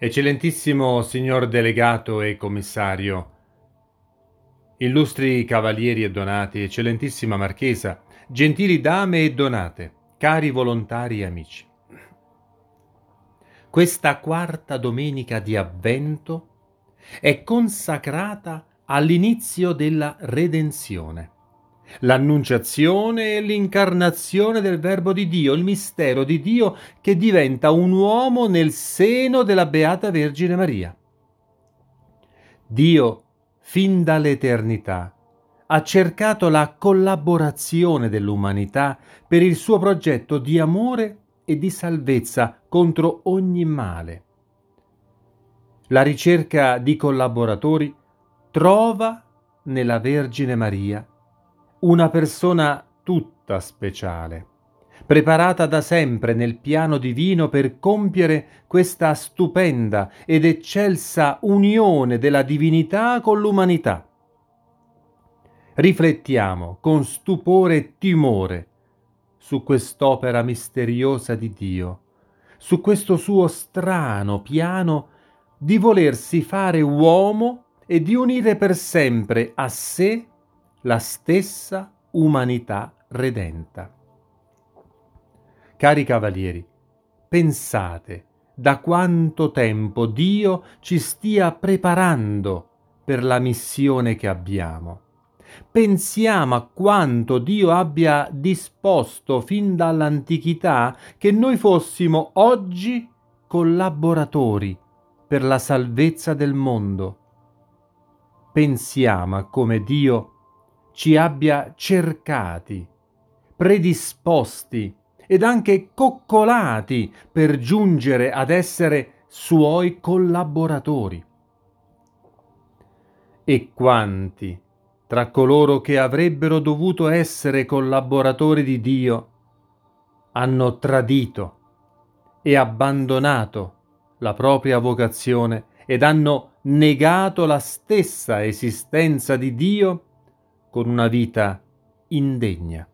Eccellentissimo signor delegato e commissario, illustri cavalieri e donati, eccellentissima marchesa, gentili dame e donate, cari volontari e amici. Questa quarta domenica di avvento è consacrata all'inizio della redenzione l'annunciazione e l'incarnazione del Verbo di Dio, il mistero di Dio che diventa un uomo nel seno della Beata Vergine Maria. Dio, fin dall'eternità, ha cercato la collaborazione dell'umanità per il suo progetto di amore e di salvezza contro ogni male. La ricerca di collaboratori trova nella Vergine Maria una persona tutta speciale, preparata da sempre nel piano divino per compiere questa stupenda ed eccelsa unione della divinità con l'umanità. Riflettiamo con stupore e timore su quest'opera misteriosa di Dio, su questo suo strano piano di volersi fare uomo e di unire per sempre a sé la stessa umanità redenta. Cari cavalieri, pensate da quanto tempo Dio ci stia preparando per la missione che abbiamo. Pensiamo a quanto Dio abbia disposto fin dall'antichità che noi fossimo oggi collaboratori per la salvezza del mondo. Pensiamo a come Dio ci abbia cercati, predisposti ed anche coccolati per giungere ad essere suoi collaboratori. E quanti tra coloro che avrebbero dovuto essere collaboratori di Dio hanno tradito e abbandonato la propria vocazione ed hanno negato la stessa esistenza di Dio con una vita indegna.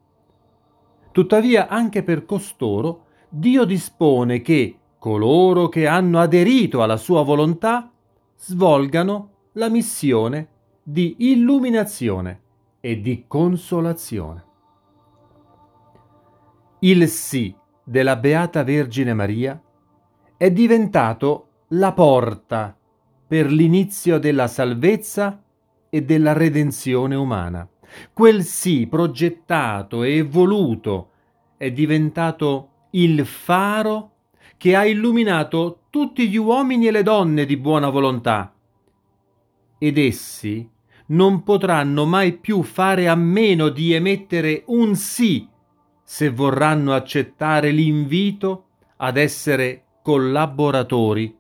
Tuttavia anche per costoro Dio dispone che coloro che hanno aderito alla sua volontà svolgano la missione di illuminazione e di consolazione. Il sì della Beata Vergine Maria è diventato la porta per l'inizio della salvezza e della redenzione umana. Quel sì progettato e voluto è diventato il faro che ha illuminato tutti gli uomini e le donne di buona volontà. Ed essi non potranno mai più fare a meno di emettere un sì se vorranno accettare l'invito ad essere collaboratori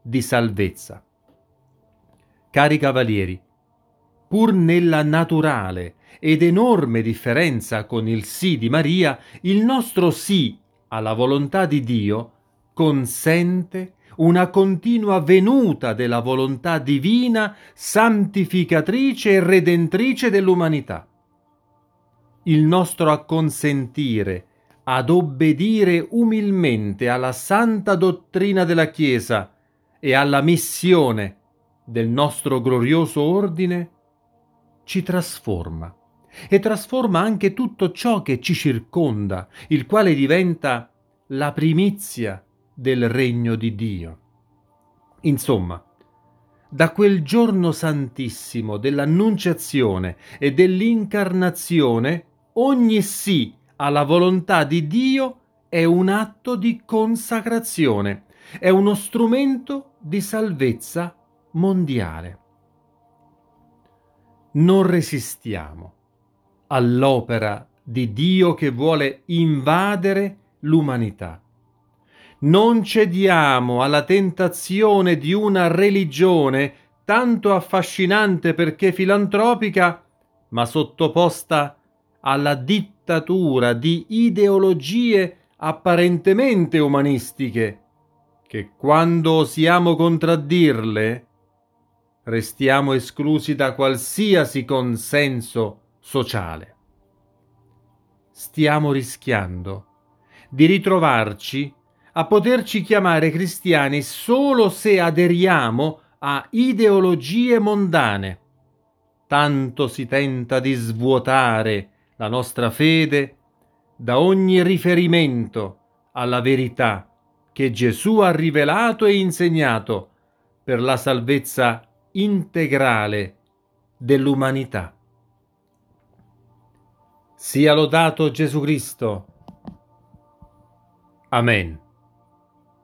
di salvezza. Cari cavalieri, pur nella naturale ed enorme differenza con il sì di Maria, il nostro sì alla volontà di Dio consente una continua venuta della volontà divina, santificatrice e redentrice dell'umanità. Il nostro acconsentire ad obbedire umilmente alla santa dottrina della Chiesa e alla missione del nostro glorioso ordine ci trasforma e trasforma anche tutto ciò che ci circonda, il quale diventa la primizia del regno di Dio. Insomma, da quel giorno santissimo dell'annunciazione e dell'incarnazione, ogni sì alla volontà di Dio è un atto di consacrazione, è uno strumento di salvezza mondiale non resistiamo all'opera di Dio che vuole invadere l'umanità. Non cediamo alla tentazione di una religione tanto affascinante perché filantropica, ma sottoposta alla dittatura di ideologie apparentemente umanistiche, che quando osiamo contraddirle restiamo esclusi da qualsiasi consenso sociale. Stiamo rischiando di ritrovarci a poterci chiamare cristiani solo se aderiamo a ideologie mondane. Tanto si tenta di svuotare la nostra fede da ogni riferimento alla verità che Gesù ha rivelato e insegnato per la salvezza integrale dell'umanità. Sia lodato Gesù Cristo. Amen.